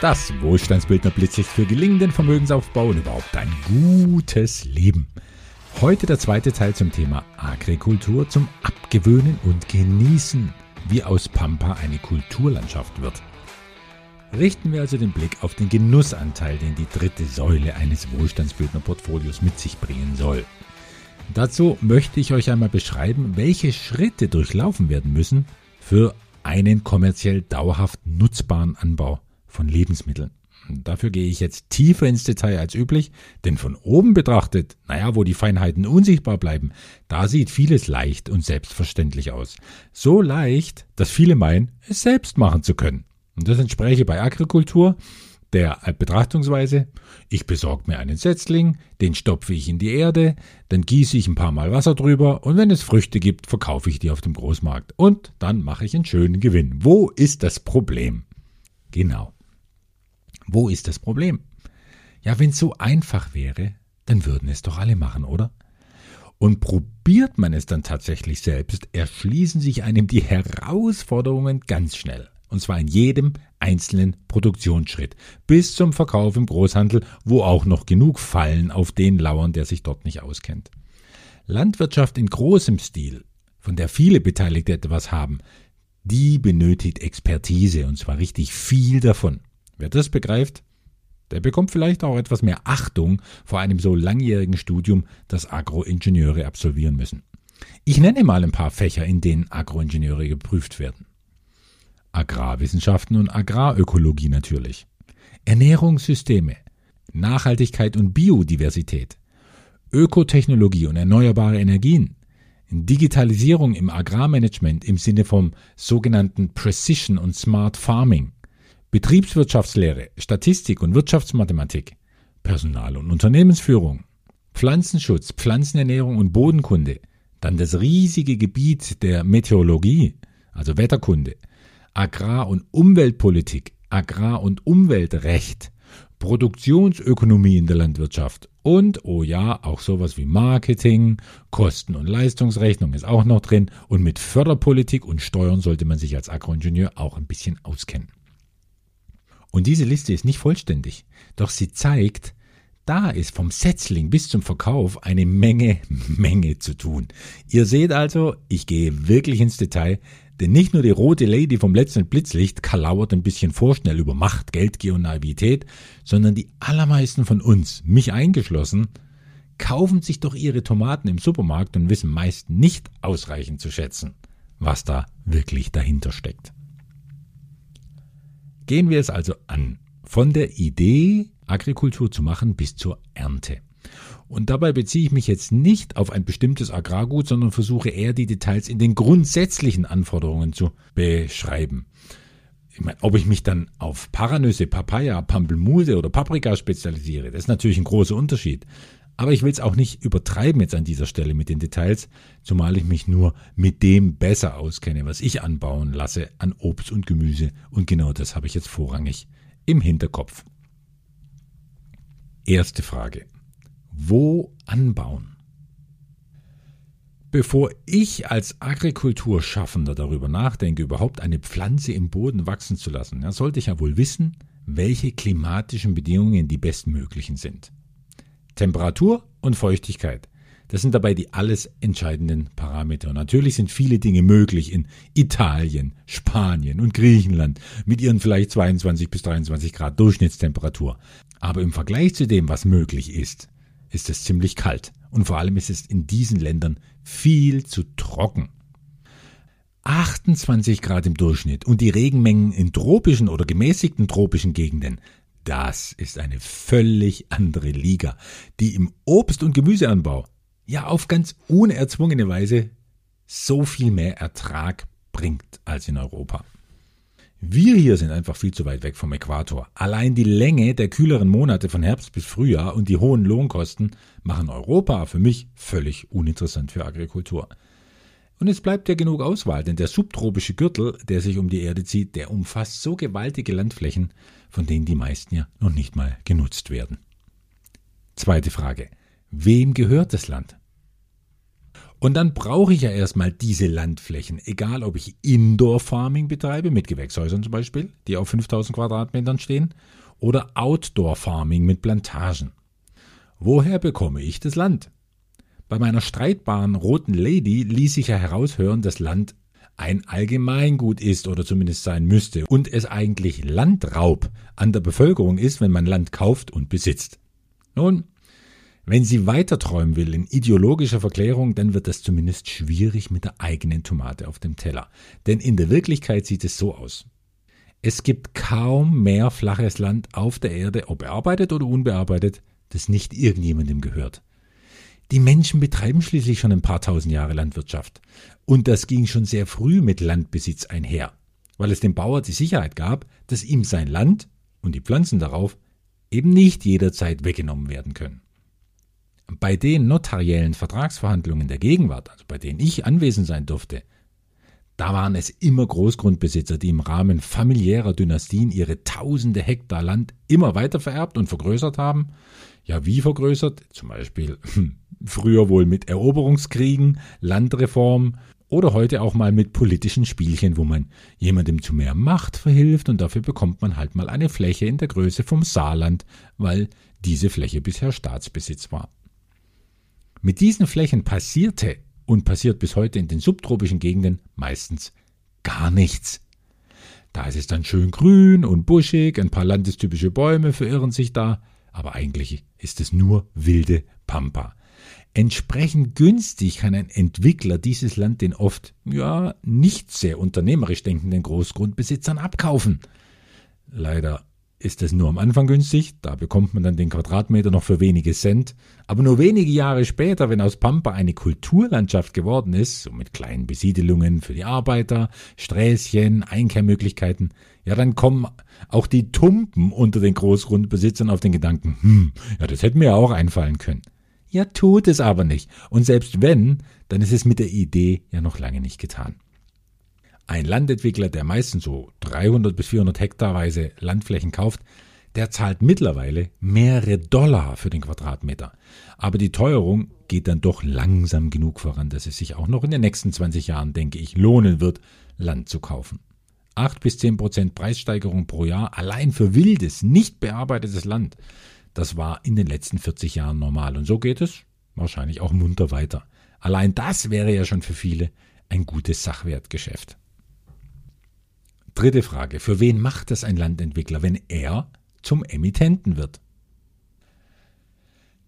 Das Wohlstandsbildner Blitzlicht für gelingenden Vermögensaufbau und überhaupt ein gutes Leben. Heute der zweite Teil zum Thema Agrikultur zum Abgewöhnen und Genießen, wie aus Pampa eine Kulturlandschaft wird. Richten wir also den Blick auf den Genussanteil, den die dritte Säule eines Wohlstandsbildnerportfolios mit sich bringen soll. Dazu möchte ich euch einmal beschreiben, welche Schritte durchlaufen werden müssen für einen kommerziell dauerhaft nutzbaren Anbau von Lebensmitteln. Dafür gehe ich jetzt tiefer ins Detail als üblich, denn von oben betrachtet, naja, wo die Feinheiten unsichtbar bleiben, da sieht vieles leicht und selbstverständlich aus. So leicht, dass viele meinen, es selbst machen zu können. Und das entspräche bei Agrikultur der Betrachtungsweise, ich besorge mir einen Setzling, den stopfe ich in die Erde, dann gieße ich ein paar Mal Wasser drüber und wenn es Früchte gibt, verkaufe ich die auf dem Großmarkt und dann mache ich einen schönen Gewinn. Wo ist das Problem? Genau. Wo ist das Problem? Ja, wenn es so einfach wäre, dann würden es doch alle machen, oder? Und probiert man es dann tatsächlich selbst, erschließen sich einem die Herausforderungen ganz schnell. Und zwar in jedem einzelnen Produktionsschritt. Bis zum Verkauf im Großhandel, wo auch noch genug Fallen auf den lauern, der sich dort nicht auskennt. Landwirtschaft in großem Stil, von der viele Beteiligte etwas haben, die benötigt Expertise und zwar richtig viel davon. Wer das begreift, der bekommt vielleicht auch etwas mehr Achtung vor einem so langjährigen Studium, das Agroingenieure absolvieren müssen. Ich nenne mal ein paar Fächer, in denen Agroingenieure geprüft werden. Agrarwissenschaften und Agrarökologie natürlich. Ernährungssysteme, Nachhaltigkeit und Biodiversität, Ökotechnologie und erneuerbare Energien, Digitalisierung im Agrarmanagement im Sinne vom sogenannten Precision und Smart Farming, Betriebswirtschaftslehre, Statistik und Wirtschaftsmathematik, Personal- und Unternehmensführung, Pflanzenschutz, Pflanzenernährung und Bodenkunde, dann das riesige Gebiet der Meteorologie, also Wetterkunde, Agrar- und Umweltpolitik, Agrar- und Umweltrecht, Produktionsökonomie in der Landwirtschaft und, oh ja, auch sowas wie Marketing, Kosten- und Leistungsrechnung ist auch noch drin und mit Förderpolitik und Steuern sollte man sich als Agroingenieur auch ein bisschen auskennen. Und diese Liste ist nicht vollständig, doch sie zeigt, da ist vom Setzling bis zum Verkauf eine Menge, Menge zu tun. Ihr seht also, ich gehe wirklich ins Detail, denn nicht nur die rote Lady vom letzten Blitzlicht kalauert ein bisschen vorschnell über Macht, Geldgier und Naivität, sondern die allermeisten von uns, mich eingeschlossen, kaufen sich doch ihre Tomaten im Supermarkt und wissen meist nicht ausreichend zu schätzen, was da wirklich dahinter steckt. Gehen wir es also an. Von der Idee, Agrikultur zu machen, bis zur Ernte. Und dabei beziehe ich mich jetzt nicht auf ein bestimmtes Agrargut, sondern versuche eher die Details in den grundsätzlichen Anforderungen zu beschreiben. Ich meine, ob ich mich dann auf Paranüsse, Papaya, Pampelmuse oder Paprika spezialisiere, das ist natürlich ein großer Unterschied. Aber ich will es auch nicht übertreiben jetzt an dieser Stelle mit den Details, zumal ich mich nur mit dem besser auskenne, was ich anbauen lasse an Obst und Gemüse. Und genau das habe ich jetzt vorrangig im Hinterkopf. Erste Frage. Wo anbauen? Bevor ich als Agrikulturschaffender darüber nachdenke, überhaupt eine Pflanze im Boden wachsen zu lassen, sollte ich ja wohl wissen, welche klimatischen Bedingungen die bestmöglichen sind. Temperatur und Feuchtigkeit. Das sind dabei die alles entscheidenden Parameter. Und natürlich sind viele Dinge möglich in Italien, Spanien und Griechenland mit ihren vielleicht 22 bis 23 Grad Durchschnittstemperatur. Aber im Vergleich zu dem, was möglich ist, ist es ziemlich kalt. Und vor allem ist es in diesen Ländern viel zu trocken. 28 Grad im Durchschnitt und die Regenmengen in tropischen oder gemäßigten tropischen Gegenden, das ist eine völlig andere Liga, die im Obst- und Gemüseanbau ja auf ganz unerzwungene Weise so viel mehr Ertrag bringt als in Europa. Wir hier sind einfach viel zu weit weg vom Äquator. Allein die Länge der kühleren Monate von Herbst bis Frühjahr und die hohen Lohnkosten machen Europa für mich völlig uninteressant für Agrikultur. Und es bleibt ja genug Auswahl, denn der subtropische Gürtel, der sich um die Erde zieht, der umfasst so gewaltige Landflächen, von denen die meisten ja noch nicht mal genutzt werden. Zweite Frage. Wem gehört das Land? Und dann brauche ich ja erstmal diese Landflächen, egal ob ich Indoor Farming betreibe, mit Gewächshäusern zum Beispiel, die auf 5000 Quadratmetern stehen, oder Outdoor Farming mit Plantagen. Woher bekomme ich das Land? Bei meiner streitbaren roten Lady ließ sich ja heraushören, dass Land ein Allgemeingut ist oder zumindest sein müsste und es eigentlich Landraub an der Bevölkerung ist, wenn man Land kauft und besitzt. Nun, wenn sie weiter träumen will in ideologischer Verklärung, dann wird das zumindest schwierig mit der eigenen Tomate auf dem Teller. Denn in der Wirklichkeit sieht es so aus. Es gibt kaum mehr flaches Land auf der Erde, ob bearbeitet oder unbearbeitet, das nicht irgendjemandem gehört. Die Menschen betreiben schließlich schon ein paar tausend Jahre Landwirtschaft. Und das ging schon sehr früh mit Landbesitz einher, weil es dem Bauer die Sicherheit gab, dass ihm sein Land und die Pflanzen darauf eben nicht jederzeit weggenommen werden können. Bei den notariellen Vertragsverhandlungen der Gegenwart, also bei denen ich anwesend sein durfte, da waren es immer Großgrundbesitzer, die im Rahmen familiärer Dynastien ihre tausende Hektar Land immer weiter vererbt und vergrößert haben. Ja, wie vergrößert? Zum Beispiel hm, früher wohl mit Eroberungskriegen, Landreform oder heute auch mal mit politischen Spielchen, wo man jemandem zu mehr Macht verhilft und dafür bekommt man halt mal eine Fläche in der Größe vom Saarland, weil diese Fläche bisher Staatsbesitz war. Mit diesen Flächen passierte und passiert bis heute in den subtropischen Gegenden meistens gar nichts. Da ist es dann schön grün und buschig, ein paar landestypische Bäume verirren sich da, aber eigentlich ist es nur wilde Pampa. Entsprechend günstig kann ein Entwickler dieses Land den oft, ja, nicht sehr unternehmerisch denkenden Großgrundbesitzern abkaufen. Leider ist es nur am Anfang günstig, da bekommt man dann den Quadratmeter noch für wenige Cent, aber nur wenige Jahre später, wenn aus Pampa eine Kulturlandschaft geworden ist, so mit kleinen Besiedelungen für die Arbeiter, Sträßchen, Einkehrmöglichkeiten, ja, dann kommen auch die Tumpen unter den Großgrundbesitzern auf den Gedanken, hm, ja, das hätte mir auch einfallen können. Ja, tut es aber nicht. Und selbst wenn, dann ist es mit der Idee ja noch lange nicht getan. Ein Landentwickler, der meistens so 300 bis 400 Hektarweise Landflächen kauft, der zahlt mittlerweile mehrere Dollar für den Quadratmeter. Aber die Teuerung geht dann doch langsam genug voran, dass es sich auch noch in den nächsten 20 Jahren, denke ich, lohnen wird, Land zu kaufen. 8 bis 10 Prozent Preissteigerung pro Jahr allein für wildes, nicht bearbeitetes Land. Das war in den letzten 40 Jahren normal. Und so geht es wahrscheinlich auch munter weiter. Allein das wäre ja schon für viele ein gutes Sachwertgeschäft. Dritte Frage. Für wen macht das ein Landentwickler, wenn er zum Emittenten wird?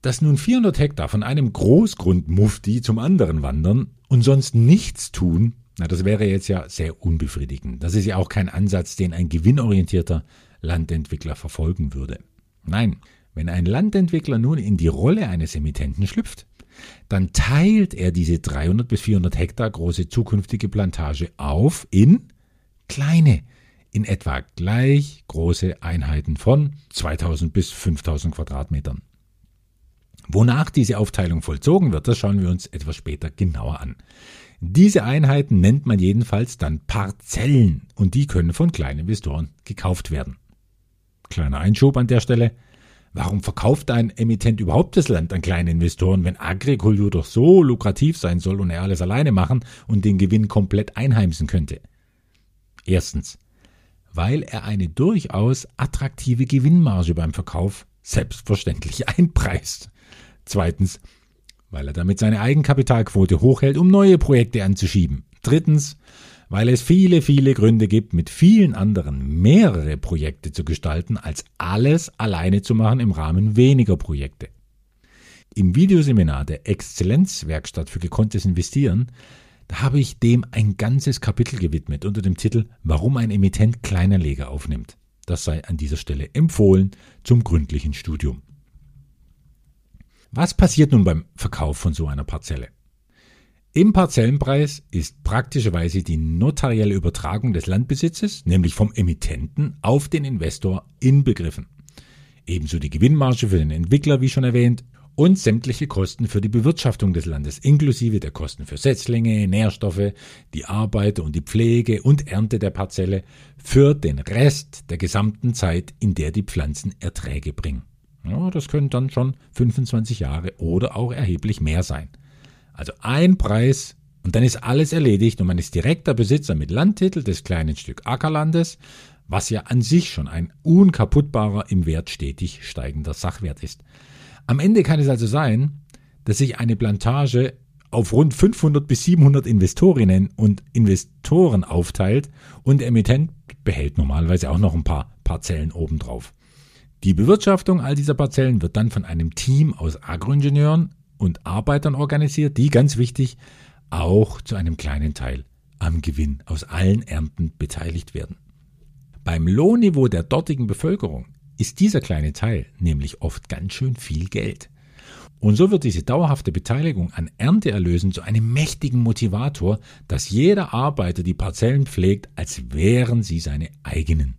Dass nun 400 Hektar von einem Großgrundmufti zum anderen wandern und sonst nichts tun, na, das wäre jetzt ja sehr unbefriedigend. Das ist ja auch kein Ansatz, den ein gewinnorientierter Landentwickler verfolgen würde. Nein, wenn ein Landentwickler nun in die Rolle eines Emittenten schlüpft, dann teilt er diese 300 bis 400 Hektar große zukünftige Plantage auf in kleine, in etwa gleich große Einheiten von 2000 bis 5000 Quadratmetern. Wonach diese Aufteilung vollzogen wird, das schauen wir uns etwas später genauer an. Diese Einheiten nennt man jedenfalls dann Parzellen und die können von kleinen Investoren gekauft werden. Kleiner Einschub an der Stelle. Warum verkauft ein Emittent überhaupt das Land an kleine Investoren, wenn Agrikultur doch so lukrativ sein soll und er alles alleine machen und den Gewinn komplett einheimsen könnte? Erstens, weil er eine durchaus attraktive Gewinnmarge beim Verkauf selbstverständlich einpreist. Zweitens, weil er damit seine Eigenkapitalquote hochhält, um neue Projekte anzuschieben. Drittens, weil es viele, viele Gründe gibt, mit vielen anderen mehrere Projekte zu gestalten, als alles alleine zu machen im Rahmen weniger Projekte. Im Videoseminar der Exzellenzwerkstatt für gekonntes Investieren da habe ich dem ein ganzes Kapitel gewidmet unter dem Titel Warum ein Emittent Kleinanleger aufnimmt. Das sei an dieser Stelle empfohlen zum gründlichen Studium. Was passiert nun beim Verkauf von so einer Parzelle? Im Parzellenpreis ist praktischerweise die notarielle Übertragung des Landbesitzes, nämlich vom Emittenten auf den Investor, inbegriffen. Ebenso die Gewinnmarge für den Entwickler, wie schon erwähnt, und sämtliche Kosten für die Bewirtschaftung des Landes, inklusive der Kosten für Setzlinge, Nährstoffe, die Arbeit und die Pflege und Ernte der Parzelle für den Rest der gesamten Zeit, in der die Pflanzen Erträge bringen. Ja, das können dann schon 25 Jahre oder auch erheblich mehr sein. Also ein Preis und dann ist alles erledigt und man ist direkter Besitzer mit Landtitel des kleinen Stück Ackerlandes, was ja an sich schon ein unkaputtbarer, im Wert stetig steigender Sachwert ist. Am Ende kann es also sein, dass sich eine Plantage auf rund 500 bis 700 Investorinnen und Investoren aufteilt und der Emittent behält normalerweise auch noch ein paar Parzellen obendrauf. Die Bewirtschaftung all dieser Parzellen wird dann von einem Team aus Agroingenieuren und Arbeitern organisiert, die ganz wichtig auch zu einem kleinen Teil am Gewinn aus allen Ernten beteiligt werden. Beim Lohnniveau der dortigen Bevölkerung ist dieser kleine Teil nämlich oft ganz schön viel Geld. Und so wird diese dauerhafte Beteiligung an Ernteerlösen zu einem mächtigen Motivator, dass jeder Arbeiter die Parzellen pflegt, als wären sie seine eigenen.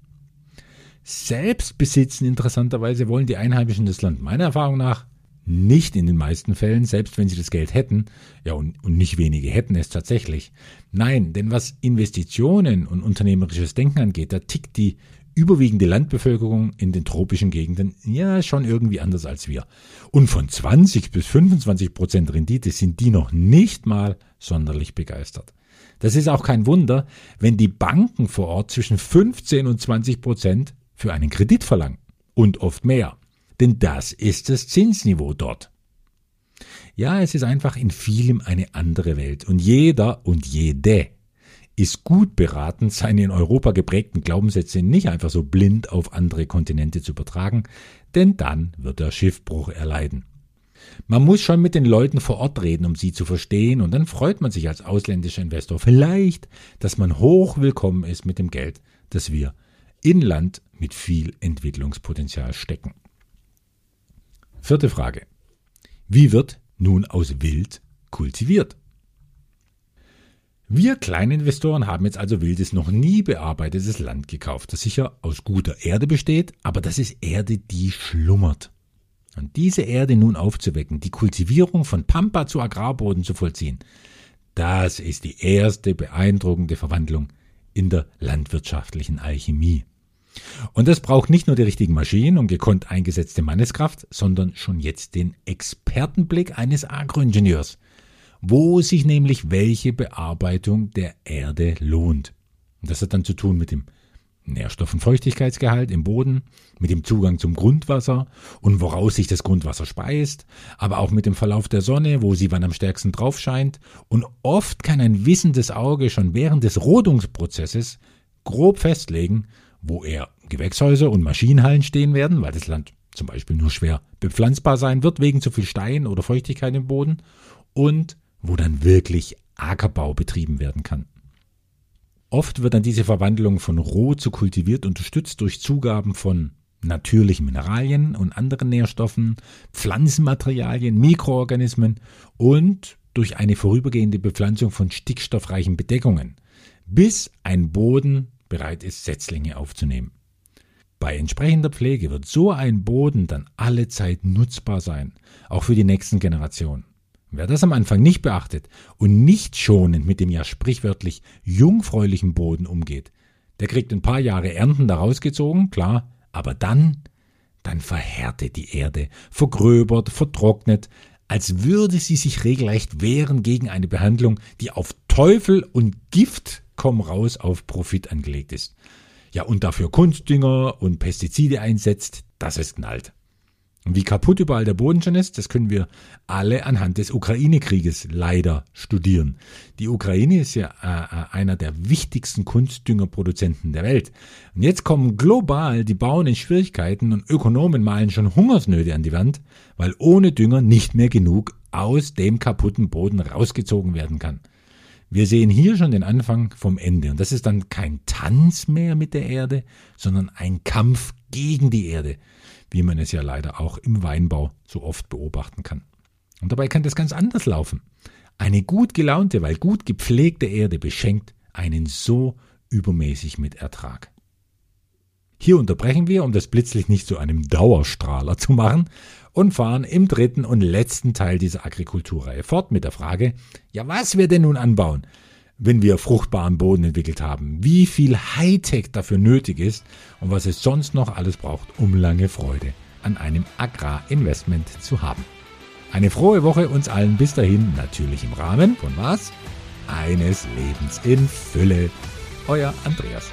Selbst besitzen interessanterweise wollen die Einheimischen das Land meiner Erfahrung nach nicht in den meisten Fällen, selbst wenn sie das Geld hätten, ja und, und nicht wenige hätten es tatsächlich. Nein, denn was Investitionen und unternehmerisches Denken angeht, da tickt die überwiegende Landbevölkerung in den tropischen Gegenden ja schon irgendwie anders als wir. Und von 20 bis 25 Prozent Rendite sind die noch nicht mal sonderlich begeistert. Das ist auch kein Wunder, wenn die Banken vor Ort zwischen 15 und 20 Prozent für einen Kredit verlangen. Und oft mehr. Denn das ist das Zinsniveau dort. Ja, es ist einfach in vielem eine andere Welt. Und jeder und jede ist gut beraten, seine in Europa geprägten Glaubenssätze nicht einfach so blind auf andere Kontinente zu übertragen, denn dann wird er Schiffbruch erleiden. Man muss schon mit den Leuten vor Ort reden, um sie zu verstehen, und dann freut man sich als ausländischer Investor vielleicht, dass man hoch willkommen ist mit dem Geld, das wir in Land mit viel Entwicklungspotenzial stecken. Vierte Frage. Wie wird nun aus Wild kultiviert? Wir Kleininvestoren haben jetzt also wildes, noch nie bearbeitetes Land gekauft, das sicher aus guter Erde besteht, aber das ist Erde, die schlummert. Und diese Erde nun aufzuwecken, die Kultivierung von Pampa zu Agrarboden zu vollziehen, das ist die erste beeindruckende Verwandlung in der landwirtschaftlichen Alchemie. Und das braucht nicht nur die richtigen Maschinen und gekonnt eingesetzte Manneskraft, sondern schon jetzt den Expertenblick eines Agroingenieurs – wo sich nämlich welche Bearbeitung der Erde lohnt. Und das hat dann zu tun mit dem Nährstoff- und Feuchtigkeitsgehalt im Boden, mit dem Zugang zum Grundwasser und woraus sich das Grundwasser speist, aber auch mit dem Verlauf der Sonne, wo sie wann am stärksten drauf scheint. Und oft kann ein wissendes Auge schon während des Rodungsprozesses grob festlegen, wo eher Gewächshäuser und Maschinenhallen stehen werden, weil das Land zum Beispiel nur schwer bepflanzbar sein wird wegen zu viel Stein oder Feuchtigkeit im Boden und wo dann wirklich Ackerbau betrieben werden kann. Oft wird dann diese Verwandlung von roh zu kultiviert unterstützt durch Zugaben von natürlichen Mineralien und anderen Nährstoffen, Pflanzenmaterialien, Mikroorganismen und durch eine vorübergehende Bepflanzung von stickstoffreichen Bedeckungen, bis ein Boden bereit ist, Setzlinge aufzunehmen. Bei entsprechender Pflege wird so ein Boden dann alle Zeit nutzbar sein, auch für die nächsten Generationen. Wer das am Anfang nicht beachtet und nicht schonend mit dem ja sprichwörtlich jungfräulichen Boden umgeht, der kriegt ein paar Jahre Ernten daraus gezogen, klar, aber dann, dann verhärtet die Erde, vergröbert, vertrocknet, als würde sie sich regelrecht wehren gegen eine Behandlung, die auf Teufel und Gift komm raus auf Profit angelegt ist. Ja, und dafür Kunstdünger und Pestizide einsetzt, dass es knallt. Wie kaputt überall der Boden schon ist, das können wir alle anhand des Ukraine-Krieges leider studieren. Die Ukraine ist ja äh, äh, einer der wichtigsten Kunstdüngerproduzenten der Welt. Und jetzt kommen global die Bauern in Schwierigkeiten und Ökonomen malen schon Hungersnöte an die Wand, weil ohne Dünger nicht mehr genug aus dem kaputten Boden rausgezogen werden kann. Wir sehen hier schon den Anfang vom Ende. Und das ist dann kein Tanz mehr mit der Erde, sondern ein Kampf gegen die Erde wie man es ja leider auch im Weinbau so oft beobachten kann. Und dabei kann das ganz anders laufen. Eine gut gelaunte, weil gut gepflegte Erde beschenkt einen so übermäßig mit Ertrag. Hier unterbrechen wir, um das Blitzlicht nicht zu einem Dauerstrahler zu machen, und fahren im dritten und letzten Teil dieser Agrikulturreihe fort mit der Frage, ja, was wir denn nun anbauen? Wenn wir fruchtbaren Boden entwickelt haben, wie viel Hightech dafür nötig ist und was es sonst noch alles braucht, um lange Freude an einem Agrarinvestment zu haben. Eine frohe Woche uns allen bis dahin, natürlich im Rahmen von was? Eines Lebens in Fülle. Euer Andreas.